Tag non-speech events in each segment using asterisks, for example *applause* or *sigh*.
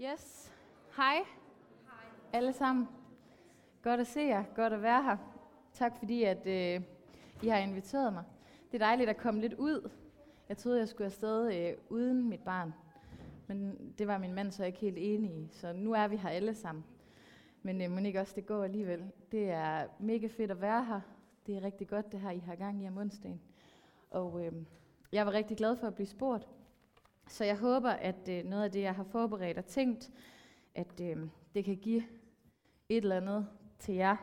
Yes. Hej. Alle sammen. Godt at se jer. Godt at være her. Tak fordi, at øh, I har inviteret mig. Det er dejligt at komme lidt ud. Jeg troede, jeg skulle afsted øh, uden mit barn. Men det var min mand så ikke helt enig i. Så nu er vi her alle sammen. Men øh, må ikke også, det går alligevel. Det er mega fedt at være her. Det er rigtig godt, det her, I har gang i om onsdagen. Og øh, jeg var rigtig glad for at blive spurgt. Så jeg håber, at øh, noget af det, jeg har forberedt og tænkt, at øh, det kan give et eller andet til jer.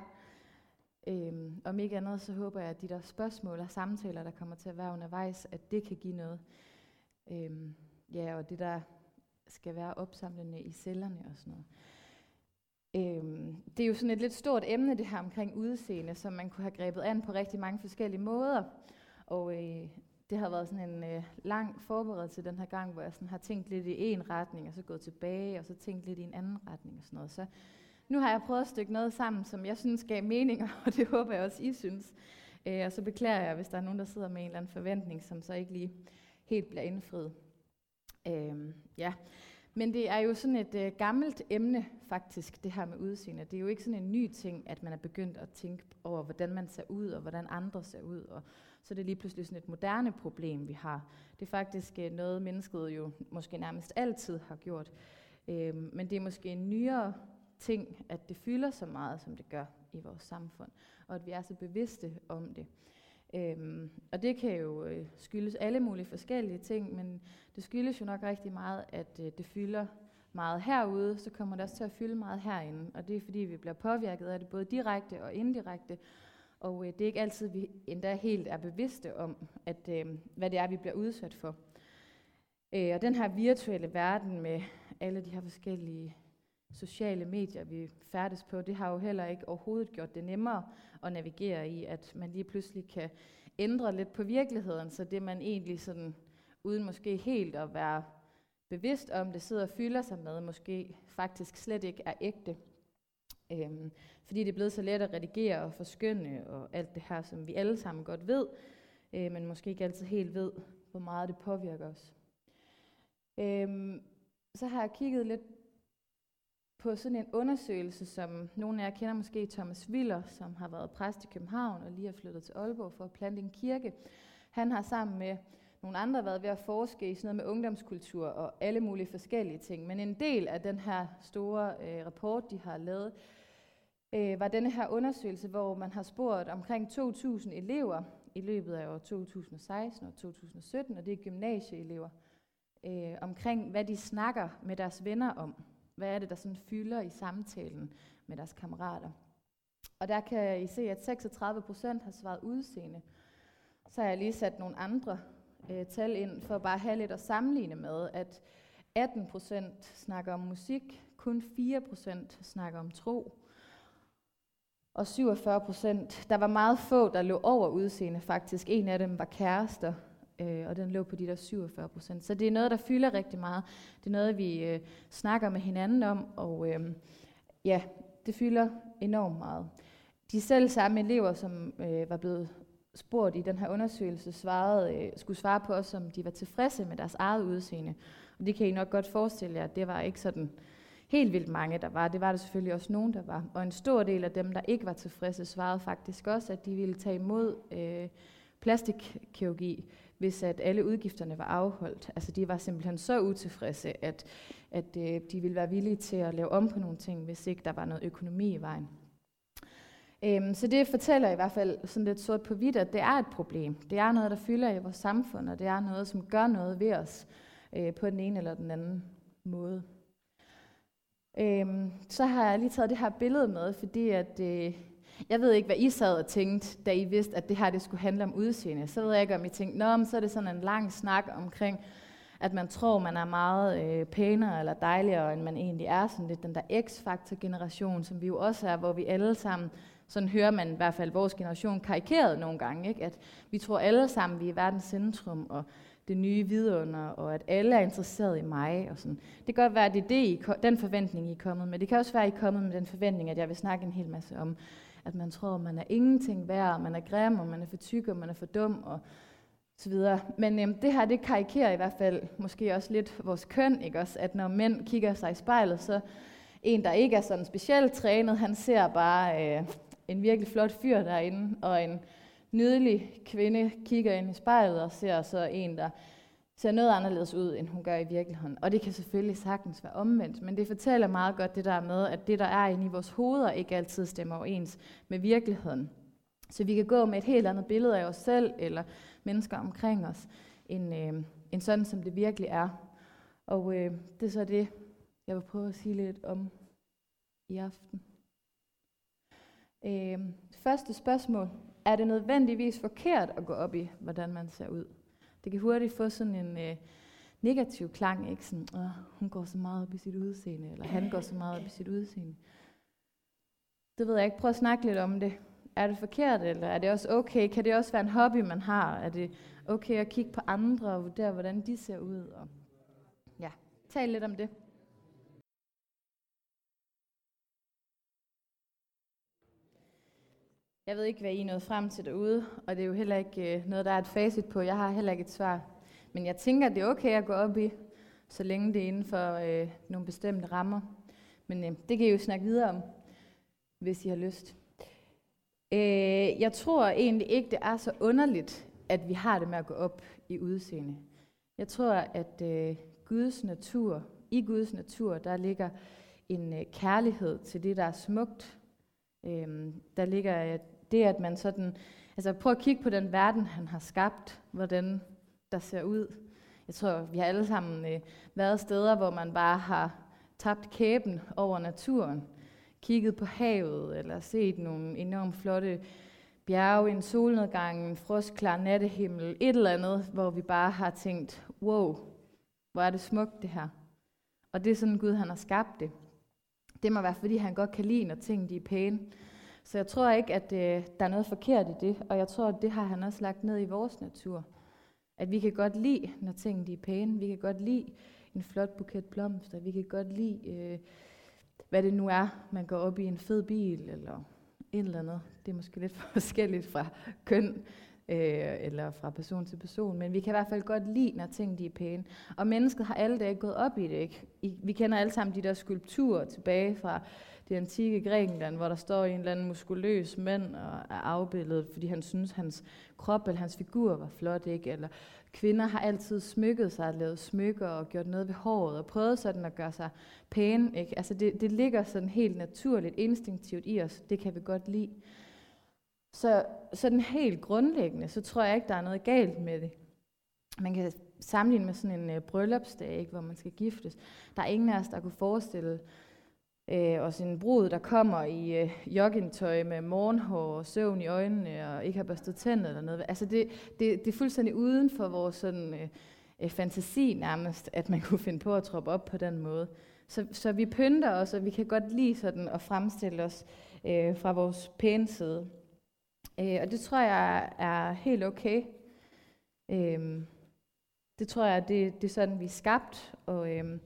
Øhm, om ikke andet, så håber jeg, at de der spørgsmål og samtaler, der kommer til at være undervejs, at det kan give noget. Øhm, ja, og det der skal være opsamlende i cellerne og sådan noget. Øhm, det er jo sådan et lidt stort emne, det her omkring udseende, som man kunne have grebet an på rigtig mange forskellige måder. Og øh, det har været sådan en øh, lang forberedelse den her gang, hvor jeg sådan har tænkt lidt i en retning, og så gået tilbage, og så tænkt lidt i en anden retning og sådan noget. Så nu har jeg prøvet at stykke noget sammen, som jeg synes gav mening, *laughs* og det håber jeg også, I synes. Øh, og så beklager jeg, hvis der er nogen, der sidder med en eller anden forventning, som så ikke lige helt bliver indfriet. Øh, ja. Men det er jo sådan et øh, gammelt emne faktisk, det her med udseende. Det er jo ikke sådan en ny ting, at man er begyndt at tænke over, hvordan man ser ud, og hvordan andre ser ud, og så er det lige pludselig sådan et moderne problem, vi har. Det er faktisk øh, noget, mennesket jo måske nærmest altid har gjort. Øh, men det er måske en nyere ting, at det fylder så meget, som det gør i vores samfund, og at vi er så bevidste om det. Øhm, og det kan jo øh, skyldes alle mulige forskellige ting, men det skyldes jo nok rigtig meget, at øh, det fylder meget herude, så kommer det også til at fylde meget herinde. Og det er fordi, vi bliver påvirket af det både direkte og indirekte. Og øh, det er ikke altid, vi endda helt er bevidste om, at øh, hvad det er, vi bliver udsat for. Øh, og den her virtuelle verden med alle de her forskellige sociale medier, vi færdes på, det har jo heller ikke overhovedet gjort det nemmere at navigere i, at man lige pludselig kan ændre lidt på virkeligheden, så det man egentlig sådan, uden måske helt at være bevidst om det, sidder og fylder sig med, måske faktisk slet ikke er ægte. Øhm, fordi det er blevet så let at redigere og forskynde og alt det her, som vi alle sammen godt ved, øh, men måske ikke altid helt ved, hvor meget det påvirker os. Øhm, så har jeg kigget lidt på sådan en undersøgelse, som nogle af jer kender måske Thomas Willer, som har været præst i København og lige er flyttet til Aalborg for at plante en kirke. Han har sammen med nogle andre været ved at forske i sådan noget med ungdomskultur og alle mulige forskellige ting. Men en del af den her store øh, rapport, de har lavet, øh, var denne her undersøgelse, hvor man har spurgt omkring 2.000 elever i løbet af år 2016 og 2017, og det er gymnasieelever, øh, omkring hvad de snakker med deres venner om. Hvad er det, der sådan fylder i samtalen med deres kammerater? Og der kan I se, at 36 procent har svaret udseende. Så har jeg lige sat nogle andre øh, tal ind, for bare at have lidt at sammenligne med, at 18 procent snakker om musik, kun 4 procent snakker om tro, og 47 procent, der var meget få, der lå over udseende faktisk. En af dem var kærester, øh, og den lå på de der 47 procent. Så det er noget, der fylder rigtig meget. Det er noget, vi øh, snakker med hinanden om, og øh, ja, det fylder enormt meget. De selv samme elever, som øh, var blevet spurgt i den her undersøgelse, svarede, øh, skulle svare på os, om de var tilfredse med deres eget udseende. Og det kan I nok godt forestille jer, at det var ikke sådan helt vildt mange, der var. Det var der selvfølgelig også nogen, der var. Og en stor del af dem, der ikke var tilfredse, svarede faktisk også, at de ville tage imod øh, plastikkirurgi, hvis at alle udgifterne var afholdt. Altså de var simpelthen så utilfredse, at, at øh, de ville være villige til at lave om på nogle ting, hvis ikke der var noget økonomi i vejen. Øhm, så det fortæller i hvert fald sådan lidt sort på hvidt, at det er et problem. Det er noget, der fylder i vores samfund, og det er noget, som gør noget ved os øh, på den ene eller den anden måde. Øhm, så har jeg lige taget det her billede med, fordi at, øh, jeg ved ikke, hvad I sad og tænkte, da I vidste, at det her det skulle handle om udseende. Så ved jeg ikke, om I tænkte, Nå, men så er det sådan en lang snak omkring, at man tror, man er meget øh, pænere eller dejligere, end man egentlig er. Sådan lidt den der X-faktor-generation, som vi jo også er, hvor vi alle sammen, sådan hører man i hvert fald vores generation karikeret nogle gange, ikke? at vi tror alle sammen, vi er verdens centrum, og det nye vidunder, og at alle er interesseret i mig. Og sådan. Det kan godt være, at det er det, I, den forventning, I er kommet med. Det kan også være, at I er kommet med den forventning, at jeg vil snakke en hel masse om, at man tror, at man er ingenting værd, og man er grim, og man er for tyk, og man er for dum, og så videre. Men øhm, det her, det karikerer i hvert fald måske også lidt vores køn, ikke også? At når mænd kigger sig i spejlet, så en, der ikke er sådan specielt trænet, han ser bare øh, en virkelig flot fyr derinde, og en nydelig kvinde kigger ind i spejlet og ser så en, der ser noget anderledes ud, end hun gør i virkeligheden. Og det kan selvfølgelig sagtens være omvendt, men det fortæller meget godt det der med, at det, der er inde i vores hoveder, ikke altid stemmer overens med virkeligheden. Så vi kan gå med et helt andet billede af os selv, eller mennesker omkring os, end, øh, end sådan, som det virkelig er. Og øh, det er så det, jeg vil prøve at sige lidt om i aften. Øh, første spørgsmål. Er det nødvendigvis forkert at gå op i, hvordan man ser ud? Det kan hurtigt få sådan en øh, negativ klang, ikke? Sådan, Åh, hun går så meget op i sit udseende, eller han går så meget op i sit udseende. Det ved jeg ikke. Prøv at snakke lidt om det. Er det forkert, eller er det også okay? Kan det også være en hobby, man har? Er det okay at kigge på andre og vurdere, hvordan de ser ud? Og ja, tal lidt om det. Jeg ved ikke, hvad I er nået frem til derude, og det er jo heller ikke øh, noget, der er et facit på. Jeg har heller ikke et svar. Men jeg tænker, at det er okay at gå op i, så længe det er inden for øh, nogle bestemte rammer. Men øh, det kan I jo snakke videre om, hvis I har lyst. Øh, jeg tror egentlig ikke, det er så underligt, at vi har det med at gå op i udseende. Jeg tror, at øh, Guds natur, i Guds natur, der ligger en øh, kærlighed til det, der er smukt. Øh, der ligger det, at man sådan, altså prøv at kigge på den verden, han har skabt, hvordan der ser ud. Jeg tror, vi har alle sammen øh, været steder, hvor man bare har tabt kæben over naturen, kigget på havet, eller set nogle enormt flotte bjerge, en solnedgang, en frostklar nattehimmel, et eller andet, hvor vi bare har tænkt, wow, hvor er det smukt det her. Og det er sådan Gud, han har skabt det. Det må være, fordi han godt kan lide, når ting de er pæne. Så jeg tror ikke, at øh, der er noget forkert i det, og jeg tror, at det har han også lagt ned i vores natur. At vi kan godt lide, når tingene er pæne. Vi kan godt lide en flot buket blomster. Vi kan godt lide, øh, hvad det nu er, man går op i en fed bil, eller et eller andet. Det er måske lidt *laughs* forskelligt fra køn, øh, eller fra person til person, men vi kan i hvert fald godt lide, når ting de er pæne. Og mennesket har alle dage gået op i det. Ikke? I, vi kender alle sammen de der skulpturer tilbage fra det antikke Grækenland, hvor der står en eller anden muskuløs mand og er afbildet, fordi han synes, hans krop eller hans figur var flot. Ikke? Eller kvinder har altid smykket sig, lavet smykker og gjort noget ved håret, og prøvet sådan at gøre sig pæne. Ikke? Altså det, det ligger sådan helt naturligt, instinktivt i os. Det kan vi godt lide. Så sådan helt grundlæggende, så tror jeg ikke, der er noget galt med det. Man kan sammenligne med sådan en øh, bryllupsdag, ikke, hvor man skal giftes. Der er ingen af os, der kunne forestille øh, os en brud, der kommer i øh, joggingtøj med morgenhår og søvn i øjnene og ikke har børstet tænder eller noget. Altså det, det, det er fuldstændig uden for vores sådan, øh, øh, fantasi nærmest, at man *laughs* kunne finde på at troppe op på den måde. Så, så vi pynter os, og vi kan godt lide sådan at fremstille os øh, fra vores pæne side. Øh, og det tror jeg er helt okay. Øh, det tror jeg, det, det er sådan, vi er skabt, og, øh,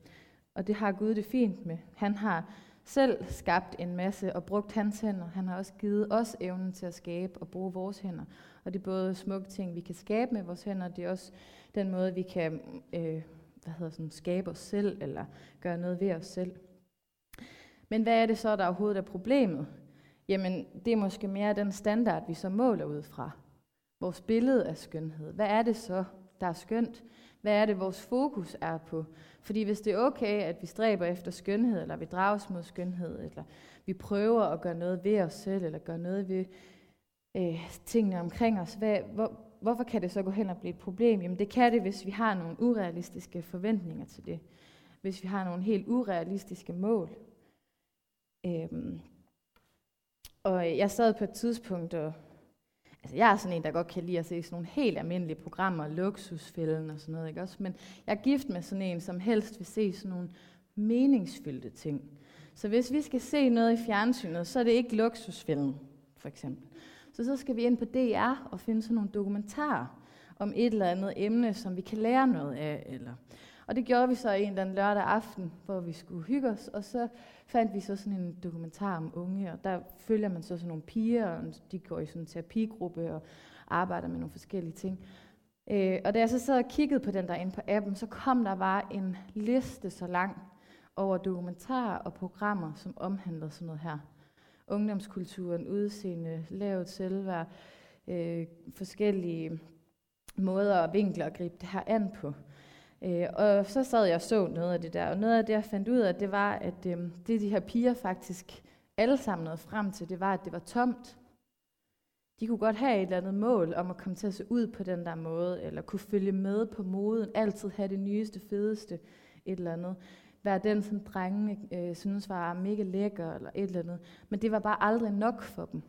og det har Gud det fint med. Han har selv skabt en masse og brugt hans hænder. Han har også givet os evnen til at skabe og bruge vores hænder. Og det er både smukke ting, vi kan skabe med vores hænder, det er også den måde, vi kan øh, hvad hedder sådan, skabe os selv, eller gøre noget ved os selv. Men hvad er det så, der overhovedet er problemet? Jamen, det er måske mere den standard, vi så måler ud fra. Vores billede af skønhed. Hvad er det så, der er skønt? Hvad er det, vores fokus er på? Fordi hvis det er okay, at vi stræber efter skønhed, eller vi drages mod skønhed, eller vi prøver at gøre noget ved os selv, eller gøre noget ved øh, tingene omkring os, hvad, hvor, hvorfor kan det så gå hen og blive et problem? Jamen det kan det, hvis vi har nogle urealistiske forventninger til det. Hvis vi har nogle helt urealistiske mål. Øhm, og jeg sad på et tidspunkt og Altså, jeg er sådan en, der godt kan lide at se sådan nogle helt almindelige programmer, luksusfælden og sådan noget, ikke også? Men jeg er gift med sådan en, som helst vil se sådan nogle meningsfyldte ting. Så hvis vi skal se noget i fjernsynet, så er det ikke luksusfælden, for eksempel. Så så skal vi ind på DR og finde sådan nogle dokumentarer om et eller andet emne, som vi kan lære noget af, eller og det gjorde vi så en den lørdag aften, hvor vi skulle hygge os, og så fandt vi så sådan en dokumentar om unge, og der følger man så sådan nogle piger, og de går i sådan en terapigruppe og arbejder med nogle forskellige ting. Øh, og da jeg så sad og kiggede på den der inde på appen, så kom der bare en liste så lang over dokumentarer og programmer, som omhandlede sådan noget her. Ungdomskulturen, udseende, lavt selvværd, øh, forskellige måder og vinkler at gribe det her an på. Øh, og så sad jeg og så noget af det der, og noget af det, jeg fandt ud af, det var, at øh, det de her piger faktisk alle sammen nåede frem til, det var, at det var tomt. De kunne godt have et eller andet mål om at komme til at se ud på den der måde, eller kunne følge med på moden, altid have det nyeste, fedeste, et eller andet. Være den, som drengene øh, synes var mega lækker, eller et eller andet. Men det var bare aldrig nok for dem.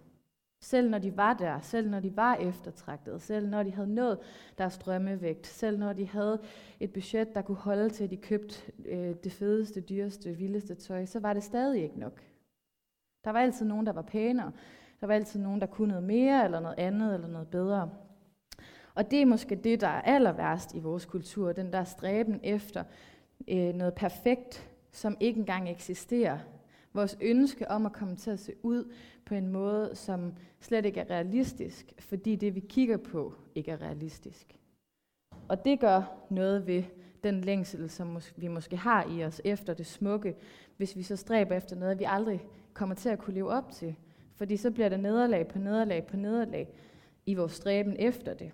Selv når de var der, selv når de var eftertragtede, selv når de havde nået deres drømmevægt, selv når de havde et budget, der kunne holde til, at de købte øh, det fedeste, dyreste, vildeste tøj, så var det stadig ikke nok. Der var altid nogen, der var pænere. Der var altid nogen, der kunne noget mere, eller noget andet, eller noget bedre. Og det er måske det, der er aller værst i vores kultur, den der stræben efter øh, noget perfekt, som ikke engang eksisterer. Vores ønske om at komme til at se ud på en måde, som slet ikke er realistisk, fordi det, vi kigger på, ikke er realistisk. Og det gør noget ved den længsel, som vi måske har i os efter det smukke, hvis vi så stræber efter noget, vi aldrig kommer til at kunne leve op til. Fordi så bliver der nederlag på nederlag på nederlag i vores stræben efter det.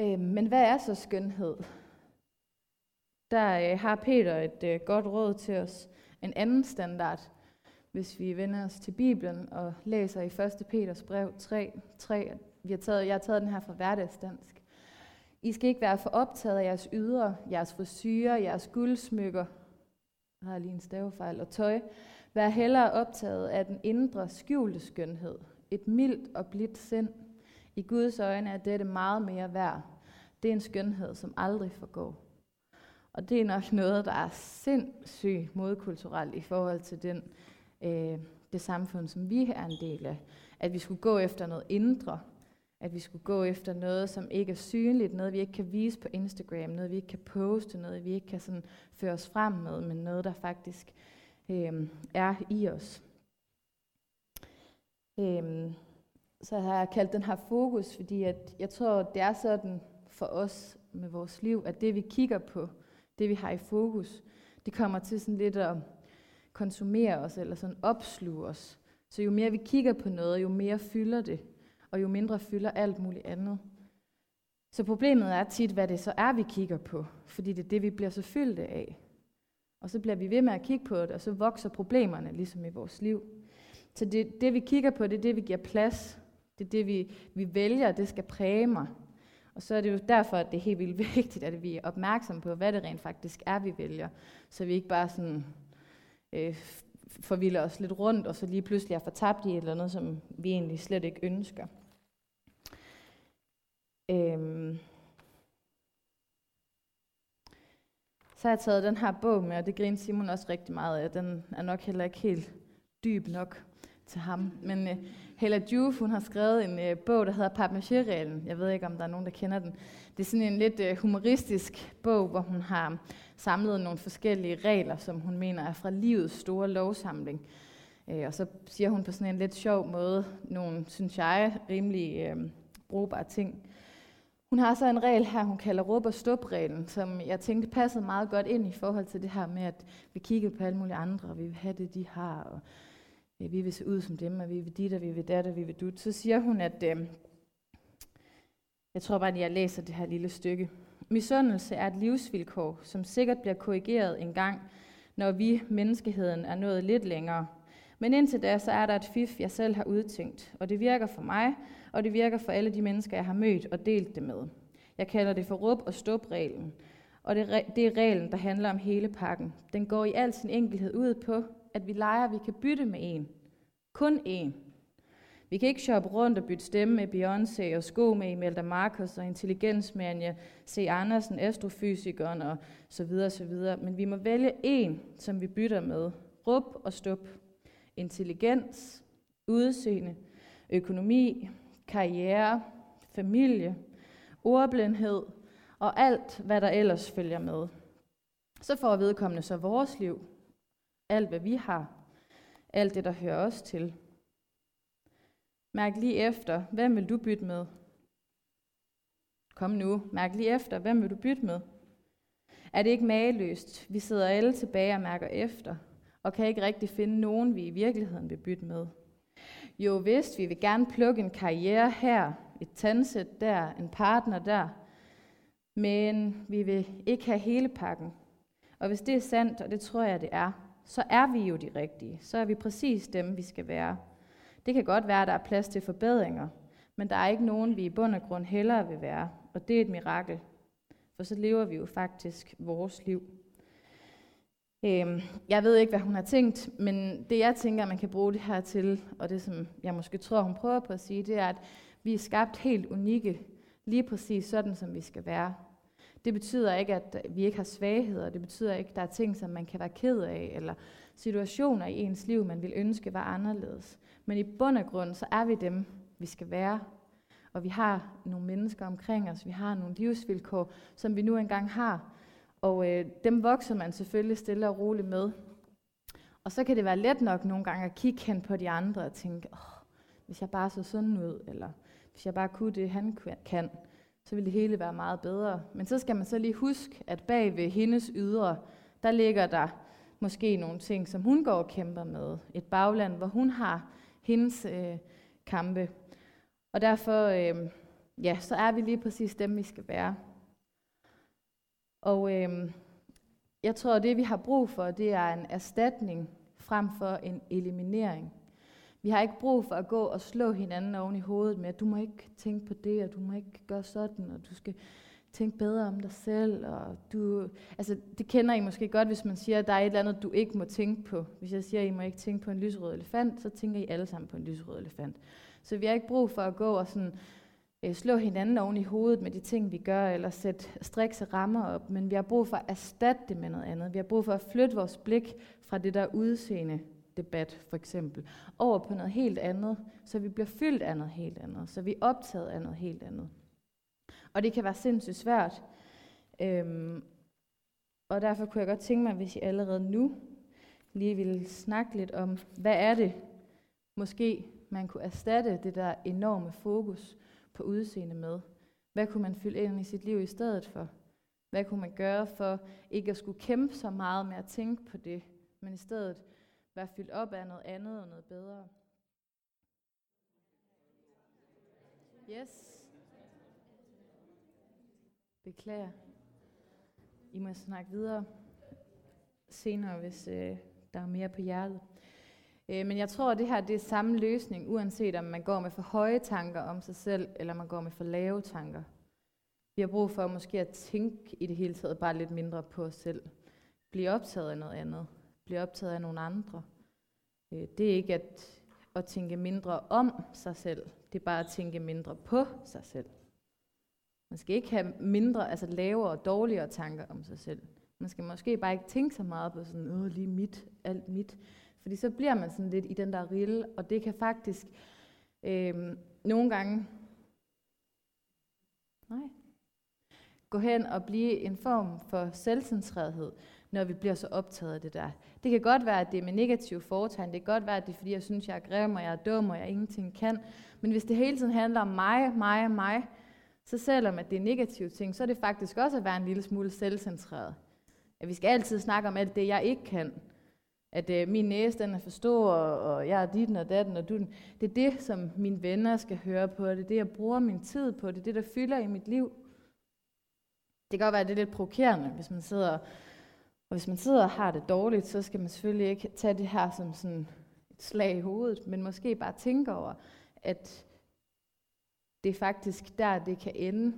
Øh, men hvad er så skønhed? Der øh, har Peter et øh, godt råd til os. En anden standard, hvis vi vender os til Bibelen og læser i 1. Peters brev 3, 3 vi har taget, jeg har taget den her fra hverdagsdansk. I skal ikke være for optaget af jeres ydre, jeres frisyrer, jeres guldsmykker, jeg har lige en stavefejl, og tøj. Vær hellere optaget af den indre skjulte skønhed, et mildt og blidt sind. I Guds øjne er dette meget mere værd. Det er en skønhed, som aldrig forgår. Og det er nok noget, der er sindssygt modkulturelt i forhold til den, øh, det samfund, som vi er en del af. At vi skulle gå efter noget indre, at vi skulle gå efter noget, som ikke er synligt, noget vi ikke kan vise på Instagram, noget vi ikke kan poste, noget vi ikke kan sådan føre os frem med, men noget, der faktisk øh, er i os. Øh, så har jeg kaldt den her fokus, fordi at jeg tror, det er sådan for os med vores liv, at det vi kigger på, det vi har i fokus, det kommer til sådan lidt at konsumere os, eller sådan opsluge os. Så jo mere vi kigger på noget, jo mere fylder det, og jo mindre fylder alt muligt andet. Så problemet er tit, hvad det så er, vi kigger på, fordi det er det, vi bliver så fyldte af. Og så bliver vi ved med at kigge på det, og så vokser problemerne ligesom i vores liv. Så det, det vi kigger på, det er det, vi giver plads. Det er det, vi, vi vælger, det skal præge mig. Og så er det jo derfor, at det er helt vildt *laughs* vigtigt, at vi er opmærksomme på, hvad det rent faktisk er, vi vælger. Så vi ikke bare sådan øh, forvilder os lidt rundt, og så lige pludselig er fortabt i et eller andet, som vi egentlig slet ikke ønsker. Øhm. Så har jeg taget den her bog med, og det griner Simon også rigtig meget af. Den er nok heller ikke helt dyb nok til ham. Men uh, Hella Juf, hun har skrevet en uh, bog, der hedder Papmaché-reglen. Jeg ved ikke, om der er nogen, der kender den. Det er sådan en lidt uh, humoristisk bog, hvor hun har samlet nogle forskellige regler, som hun mener er fra livets store lovsamling. Uh, og så siger hun på sådan en lidt sjov måde nogle, synes jeg, rimelig uh, brugbare ting. Hun har så en regel her, hun kalder råb og stop-reglen, som jeg tænkte passede meget godt ind i forhold til det her med, at vi kigger på alle mulige andre, og vi vil have det, de har, og vi vil se ud som dem, og vi vil dit, og vi vil dat, og vi vil dut. Så siger hun, at øh, jeg tror bare, at jeg læser det her lille stykke. Misundelse er et livsvilkår, som sikkert bliver korrigeret en gang, når vi, menneskeheden, er nået lidt længere. Men indtil da, så er der et fif, jeg selv har udtænkt, og det virker for mig, og det virker for alle de mennesker, jeg har mødt og delt det med. Jeg kalder det for rup- og stop-reglen, og det, det er reglen, der handler om hele pakken. Den går i al sin enkelhed ud på, at vi leger, at vi kan bytte med en. Kun en. Vi kan ikke shoppe rundt og bytte stemme med Beyoncé og sko med Imelda Marcus og intelligens med Anja C. Andersen, astrofysikeren og så videre, så videre. Men vi må vælge en, som vi bytter med. Rup og stup. Intelligens, udseende, økonomi, karriere, familie, ordblindhed og alt, hvad der ellers følger med. Så får vedkommende så vores liv, alt hvad vi har, alt det, der hører os til. Mærk lige efter, hvem vil du bytte med? Kom nu, mærk lige efter, hvem vil du bytte med? Er det ikke mageløst? Vi sidder alle tilbage og mærker efter, og kan ikke rigtig finde nogen, vi i virkeligheden vil bytte med. Jo vist, vi vil gerne plukke en karriere her, et tandsæt der, en partner der, men vi vil ikke have hele pakken. Og hvis det er sandt, og det tror jeg, det er, så er vi jo de rigtige. Så er vi præcis dem, vi skal være. Det kan godt være, at der er plads til forbedringer, men der er ikke nogen, vi i bund og grund hellere vil være. Og det er et mirakel. For så lever vi jo faktisk vores liv. Øhm, jeg ved ikke, hvad hun har tænkt, men det jeg tænker, man kan bruge det her til, og det som jeg måske tror, hun prøver på at sige, det er, at vi er skabt helt unikke, lige præcis sådan, som vi skal være. Det betyder ikke, at vi ikke har svagheder. Det betyder ikke, at der er ting, som man kan være ked af, eller situationer i ens liv, man vil ønske var anderledes. Men i bund og grund, så er vi dem, vi skal være. Og vi har nogle mennesker omkring os. Vi har nogle livsvilkår, som vi nu engang har. Og øh, dem vokser man selvfølgelig stille og roligt med. Og så kan det være let nok nogle gange at kigge hen på de andre og tænke, oh, hvis jeg bare så sådan ud, eller hvis jeg bare kunne det, han kan, så ville det hele være meget bedre. Men så skal man så lige huske, at bag ved hendes ydre, der ligger der måske nogle ting, som hun går og kæmper med. Et bagland, hvor hun har hendes øh, kampe. Og derfor, øh, ja, så er vi lige præcis dem, vi skal være. Og øh, jeg tror, at det vi har brug for, det er en erstatning frem for en eliminering. Vi har ikke brug for at gå og slå hinanden oven i hovedet med, at du må ikke tænke på det, og du må ikke gøre sådan, og du skal tænke bedre om dig selv. Og du, altså, det kender I måske godt, hvis man siger, at der er et eller andet, du ikke må tænke på. Hvis jeg siger, at I må ikke tænke på en lyserød elefant, så tænker I alle sammen på en lyserød elefant. Så vi har ikke brug for at gå og sådan, øh, slå hinanden oven i hovedet med de ting, vi gør, eller sætte strikse rammer op, men vi har brug for at erstatte det med noget andet. Vi har brug for at flytte vores blik fra det der udseende debat, for eksempel, over på noget helt andet, så vi bliver fyldt af noget helt andet, så vi er optaget af noget helt andet. Og det kan være sindssygt svært. Øhm, og derfor kunne jeg godt tænke mig, hvis I allerede nu lige ville snakke lidt om, hvad er det, måske man kunne erstatte det der enorme fokus på udseende med. Hvad kunne man fylde ind i sit liv i stedet for? Hvad kunne man gøre for ikke at skulle kæmpe så meget med at tænke på det, men i stedet være fyldt op af noget andet og noget bedre? Yes. Beklager. I må snakke videre senere, hvis øh, der er mere på hjertet. Øh, men jeg tror, at det her det er samme løsning, uanset om man går med for høje tanker om sig selv, eller man går med for lave tanker. Vi har brug for måske at tænke i det hele taget bare lidt mindre på os selv. Blive optaget af noget andet bliver optaget af nogle andre. Øh, det er ikke at, at tænke mindre om sig selv. Det er bare at tænke mindre på sig selv. Man skal ikke have mindre, altså lavere og dårligere tanker om sig selv. Man skal måske bare ikke tænke så meget på sådan, åh, lige mit, alt mit. Fordi så bliver man sådan lidt i den der rille, og det kan faktisk øh, nogle gange nej, gå hen og blive en form for selvcentrerethed, når vi bliver så optaget af det der. Det kan godt være, at det er med negative foretegn. Det kan godt være, at det er, fordi jeg synes, jeg er grim, og jeg er dum, og jeg ingenting kan. Men hvis det hele tiden handler om mig, mig, mig, så selvom at det er negative ting, så er det faktisk også at være en lille smule selvcentreret. At vi skal altid snakke om alt det, jeg ikke kan. At øh, min næse den er for stor, og, og jeg er dit og datten og du. Det er det, som mine venner skal høre på. Det er det, jeg bruger min tid på. Det er det, der fylder i mit liv. Det kan godt være, at det er lidt provokerende, hvis man sidder, og hvis man sidder og har det dårligt, så skal man selvfølgelig ikke tage det her som sådan et slag i hovedet, men måske bare tænke over, at det er faktisk der, det kan ende.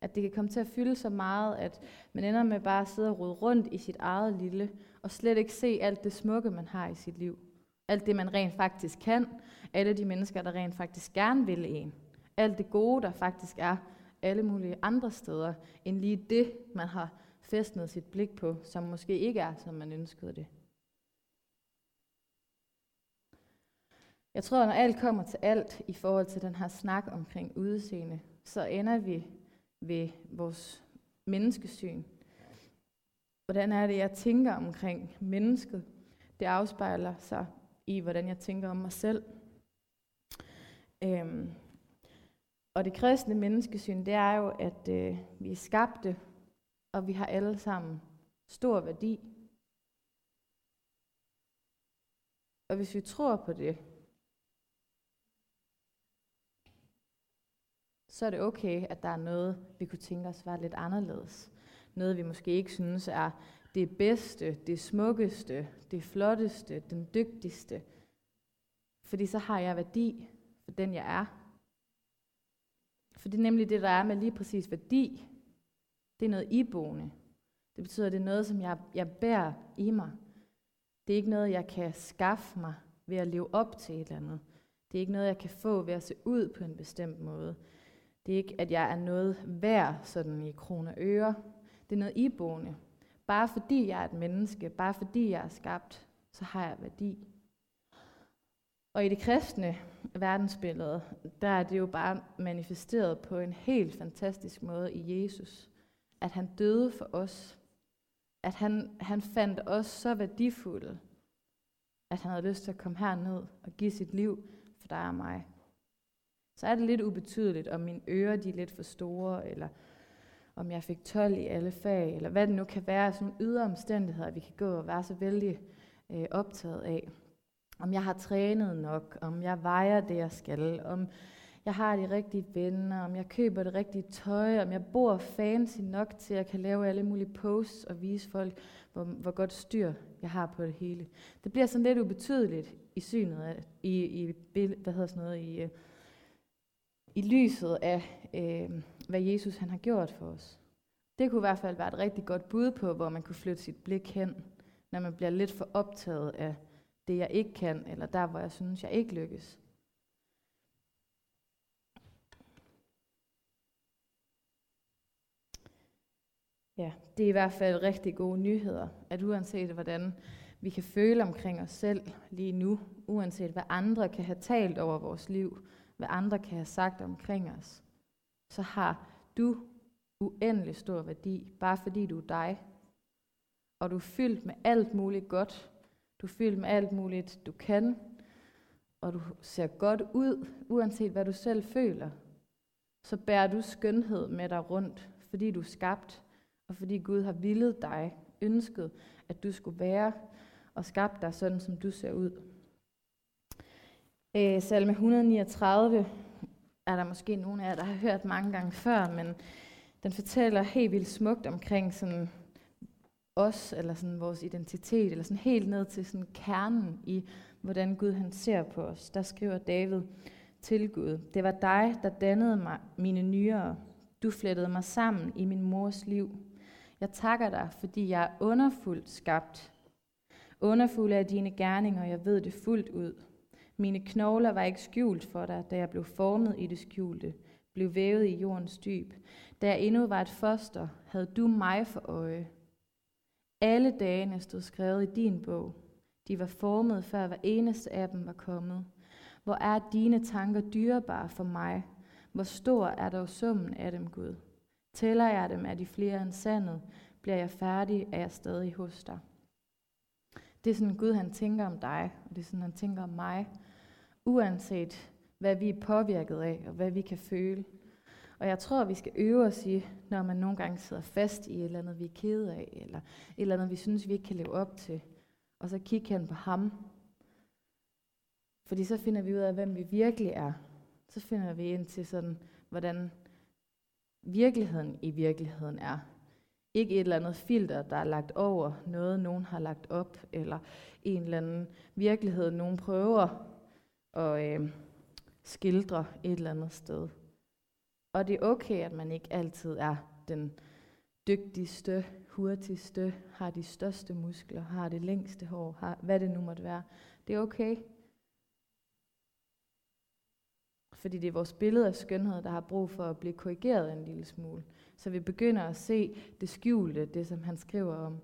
At det kan komme til at fylde så meget, at man ender med bare at sidde og rode rundt i sit eget lille, og slet ikke se alt det smukke, man har i sit liv. Alt det, man rent faktisk kan. Alle de mennesker, der rent faktisk gerne vil en. Alt det gode, der faktisk er alle mulige andre steder, end lige det, man har festnet sit blik på, som måske ikke er, som man ønskede det. Jeg tror, når alt kommer til alt i forhold til den her snak omkring udseende, så ender vi ved vores menneskesyn. Hvordan er det, jeg tænker omkring mennesket? Det afspejler sig i, hvordan jeg tænker om mig selv. Øhm, og det kristne menneskesyn, det er jo, at øh, vi er skabte, og vi har alle sammen stor værdi. Og hvis vi tror på det, så er det okay, at der er noget, vi kunne tænke os var lidt anderledes. Noget, vi måske ikke synes er det bedste, det smukkeste, det flotteste, den dygtigste. Fordi så har jeg værdi for den, jeg er. For det er nemlig det, der er med lige præcis værdi. Det er noget iboende. Det betyder, at det er noget, som jeg, jeg bærer i mig. Det er ikke noget, jeg kan skaffe mig ved at leve op til et eller andet. Det er ikke noget, jeg kan få ved at se ud på en bestemt måde. Det er ikke, at jeg er noget værd sådan i kroner og øre. Det er noget iboende. Bare fordi jeg er et menneske, bare fordi jeg er skabt, så har jeg værdi. Og i det kristne verdensbillede, der er det jo bare manifesteret på en helt fantastisk måde i Jesus. At han døde for os. At han, han fandt os så værdifulde, at han havde lyst til at komme herned og give sit liv for dig og mig. Så er det lidt ubetydeligt, om mine ører de er lidt for store, eller om jeg fik 12 i alle fag, eller hvad det nu kan være, sådan nogle ydre omstændigheder, vi kan gå og være så vældig øh, optaget af. Om jeg har trænet nok, om jeg vejer det, jeg skal, om jeg har de rigtige venner, om jeg køber det rigtige tøj, om jeg bor fancy nok til, at jeg kan lave alle mulige posts og vise folk, hvor, hvor godt styr jeg har på det hele. Det bliver sådan lidt ubetydeligt i synet af, i, i, hvad hedder sådan noget, i, øh, i lyset af, øh, hvad Jesus han har gjort for os. Det kunne i hvert fald være et rigtig godt bud på, hvor man kunne flytte sit blik hen, når man bliver lidt for optaget af det, jeg ikke kan, eller der, hvor jeg synes, jeg ikke lykkes. Ja, det er i hvert fald rigtig gode nyheder, at uanset hvordan vi kan føle omkring os selv lige nu, uanset hvad andre kan have talt over vores liv, hvad andre kan have sagt omkring os, så har du uendelig stor værdi, bare fordi du er dig. Og du er fyldt med alt muligt godt. Du er fyldt med alt muligt, du kan. Og du ser godt ud, uanset hvad du selv føler. Så bærer du skønhed med dig rundt, fordi du er skabt, og fordi Gud har villet dig, ønsket, at du skulle være, og skabt dig sådan, som du ser ud. Øh, salme 139 er der måske nogle af jer, der har hørt mange gange før, men den fortæller helt vildt smukt omkring sådan os, eller sådan vores identitet, eller sådan helt ned til sådan kernen i, hvordan Gud han ser på os. Der skriver David til Gud, det var dig, der dannede mig mine nyere. Du flettede mig sammen i min mors liv. Jeg takker dig, fordi jeg er underfuldt skabt. Underfuld af dine gerninger, jeg ved det fuldt ud. Mine knogler var ikke skjult for dig, da jeg blev formet i det skjulte, blev vævet i jordens dyb. Da jeg endnu var et foster, havde du mig for øje. Alle dagene stod skrevet i din bog. De var formet, før hver eneste af dem var kommet. Hvor er dine tanker dyrebare for mig? Hvor stor er dog summen af dem, Gud? Tæller jeg dem, er de flere end sandet. Bliver jeg færdig, er jeg stadig hos dig. Det er sådan, Gud han tænker om dig, og det er sådan, han tænker om mig uanset hvad vi er påvirket af, og hvad vi kan føle. Og jeg tror, vi skal øve os i, når man nogle gange sidder fast i et eller andet, vi er kede af, eller et eller andet, vi synes, vi ikke kan leve op til, og så kigge hen på ham. Fordi så finder vi ud af, hvem vi virkelig er. Så finder vi ind til sådan, hvordan virkeligheden i virkeligheden er. Ikke et eller andet filter, der er lagt over noget, nogen har lagt op, eller en eller anden virkelighed, nogen prøver at øh, skildre et eller andet sted. Og det er okay, at man ikke altid er den dygtigste, hurtigste, har de største muskler, har det længste hår, har, hvad det nu måtte være. Det er okay. Fordi det er vores billede af skønhed, der har brug for at blive korrigeret en lille smule. Så vi begynder at se det skjulte, det som han skriver om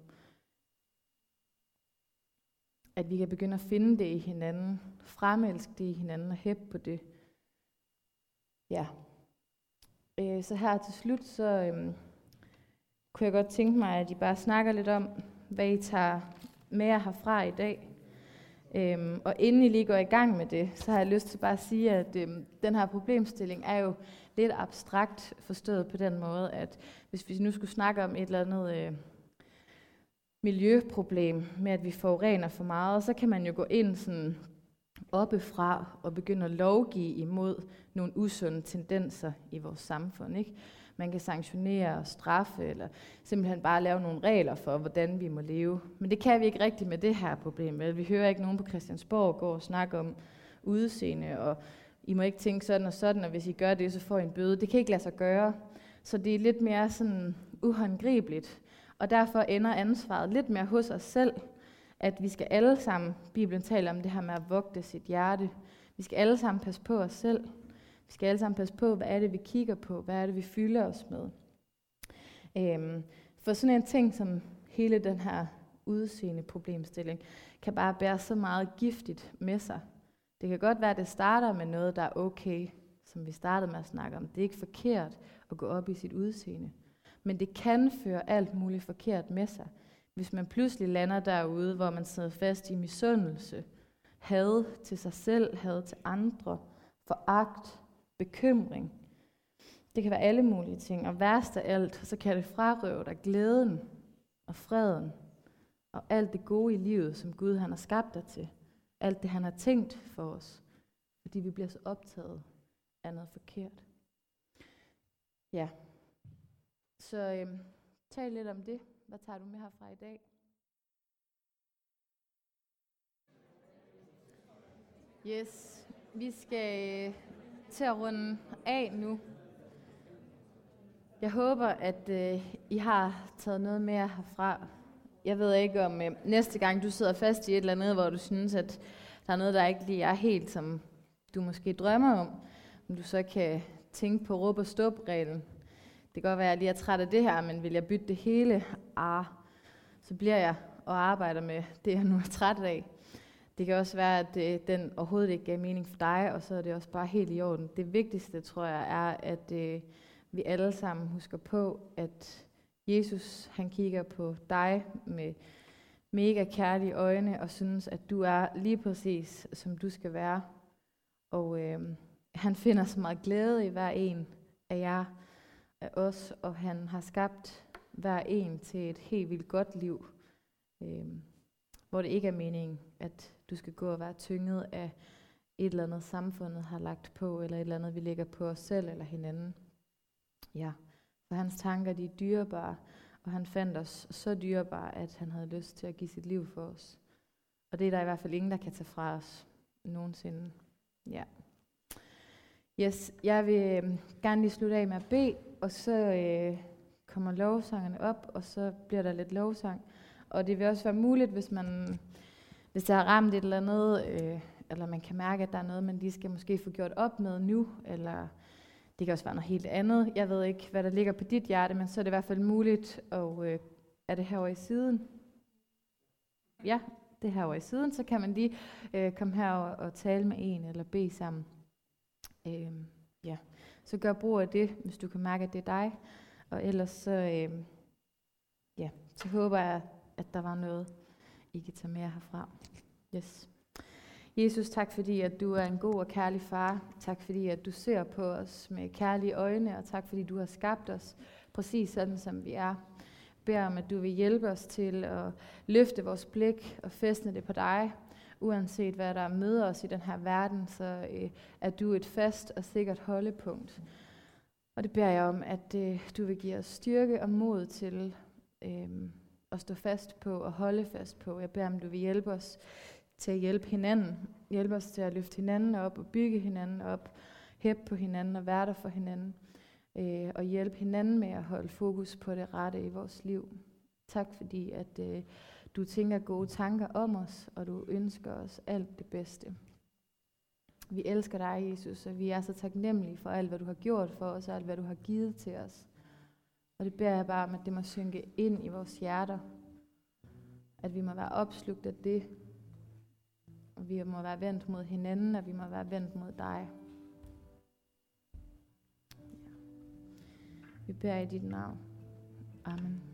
at vi kan begynde at finde det i hinanden, fremelske det i hinanden og hæppe på det. Ja. Øh, så her til slut, så øhm, kunne jeg godt tænke mig, at I bare snakker lidt om, hvad I tager med jer herfra i dag. Øhm, og inden I lige går i gang med det, så har jeg lyst til bare at sige, at øhm, den her problemstilling er jo lidt abstrakt forstået på den måde, at hvis vi nu skulle snakke om et eller andet øh, miljøproblem med, at vi forurener for meget, så kan man jo gå ind sådan oppefra og begynde at lovgive imod nogle usunde tendenser i vores samfund. Ikke? Man kan sanktionere og straffe, eller simpelthen bare lave nogle regler for, hvordan vi må leve. Men det kan vi ikke rigtigt med det her problem. Vel? Vi hører ikke nogen på Christiansborg gå og snakke om udseende, og I må ikke tænke sådan og sådan, og hvis I gør det, så får I en bøde. Det kan ikke lade sig gøre. Så det er lidt mere sådan uhåndgribeligt. Og derfor ender ansvaret lidt mere hos os selv, at vi skal alle sammen, Bibelen taler om det her med at vogte sit hjerte. Vi skal alle sammen passe på os selv. Vi skal alle sammen passe på, hvad er det, vi kigger på? Hvad er det, vi fylder os med? Øhm, for sådan en ting som hele den her udseende problemstilling, kan bare bære så meget giftigt med sig. Det kan godt være, at det starter med noget, der er okay, som vi startede med at snakke om. Det er ikke forkert at gå op i sit udseende. Men det kan føre alt muligt forkert med sig. Hvis man pludselig lander derude, hvor man sidder fast i misundelse, had til sig selv, had til andre, foragt, bekymring. Det kan være alle mulige ting, og værst af alt, så kan det frarøve dig glæden og freden og alt det gode i livet, som Gud han har skabt dig til. Alt det, han har tænkt for os, fordi vi bliver så optaget af noget forkert. Ja. Så øhm, tal lidt om det. Hvad tager du med herfra i dag? Yes, vi skal øh, til at runde af nu. Jeg håber, at øh, I har taget noget mere herfra. Jeg ved ikke, om øh, næste gang du sidder fast i et eller andet, hvor du synes, at der er noget, der ikke lige er helt, som du måske drømmer om, om du så kan tænke på råb og stop-reglen. Det kan godt være, at jeg lige er træt af det her, men vil jeg bytte det hele? Ah, så bliver jeg og arbejder med det, jeg nu er træt af. Det kan også være, at det, den overhovedet ikke gav mening for dig, og så er det også bare helt i orden. Det vigtigste, tror jeg, er, at øh, vi alle sammen husker på, at Jesus han kigger på dig med mega kærlige øjne og synes, at du er lige præcis, som du skal være. Og øh, han finder så meget glæde i hver en af jer, af os, og han har skabt hver en til et helt vildt godt liv, øh, hvor det ikke er meningen, at du skal gå og være tynget af et eller andet samfundet har lagt på, eller et eller andet, vi lægger på os selv eller hinanden. Ja, for hans tanker, de er dyrebare, og han fandt os så dyrebare, at han havde lyst til at give sit liv for os. Og det er der i hvert fald ingen, der kan tage fra os nogensinde. Ja. Yes, jeg vil øhm, gerne lige slutte af med at bede, og så øh, kommer lovsangerne op, og så bliver der lidt lovsang. Og det vil også være muligt, hvis man hvis der har ramt et eller andet, øh, eller man kan mærke, at der er noget, man lige skal måske få gjort op med nu, eller det kan også være noget helt andet. Jeg ved ikke, hvad der ligger på dit hjerte, men så er det i hvert fald muligt, og øh, er det herovre i siden? Ja, det er herovre i siden, så kan man lige øh, komme her og, og tale med en, eller bede sammen. Øh, ja. Så gør brug af det, hvis du kan mærke, at det er dig. Og ellers så, øh, ja, så håber jeg, at der var noget, I kan tage med herfra. Yes. Jesus, tak fordi, at du er en god og kærlig far. Tak fordi, at du ser på os med kærlige øjne, og tak fordi, du har skabt os præcis sådan, som vi er. Jeg beder om, at du vil hjælpe os til at løfte vores blik og fæstne det på dig, uanset hvad der møder os i den her verden, så øh, er du et fast og sikkert holdepunkt. Og det beder jeg om, at øh, du vil give os styrke og mod til øh, at stå fast på og holde fast på. Jeg beder om, du vil hjælpe os til at hjælpe hinanden. Hjælpe os til at løfte hinanden op og bygge hinanden op. Hæppe på hinanden og være der for hinanden. Øh, og hjælpe hinanden med at holde fokus på det rette i vores liv. Tak fordi, at øh, du tænker gode tanker om os, og du ønsker os alt det bedste. Vi elsker dig, Jesus, og vi er så taknemmelige for alt, hvad du har gjort for os, og alt, hvad du har givet til os. Og det beder jeg bare om, at det må synke ind i vores hjerter. At vi må være opslugt af det. Og vi må være vendt mod hinanden, og vi må være vendt mod dig. Vi beder i dit navn. Amen.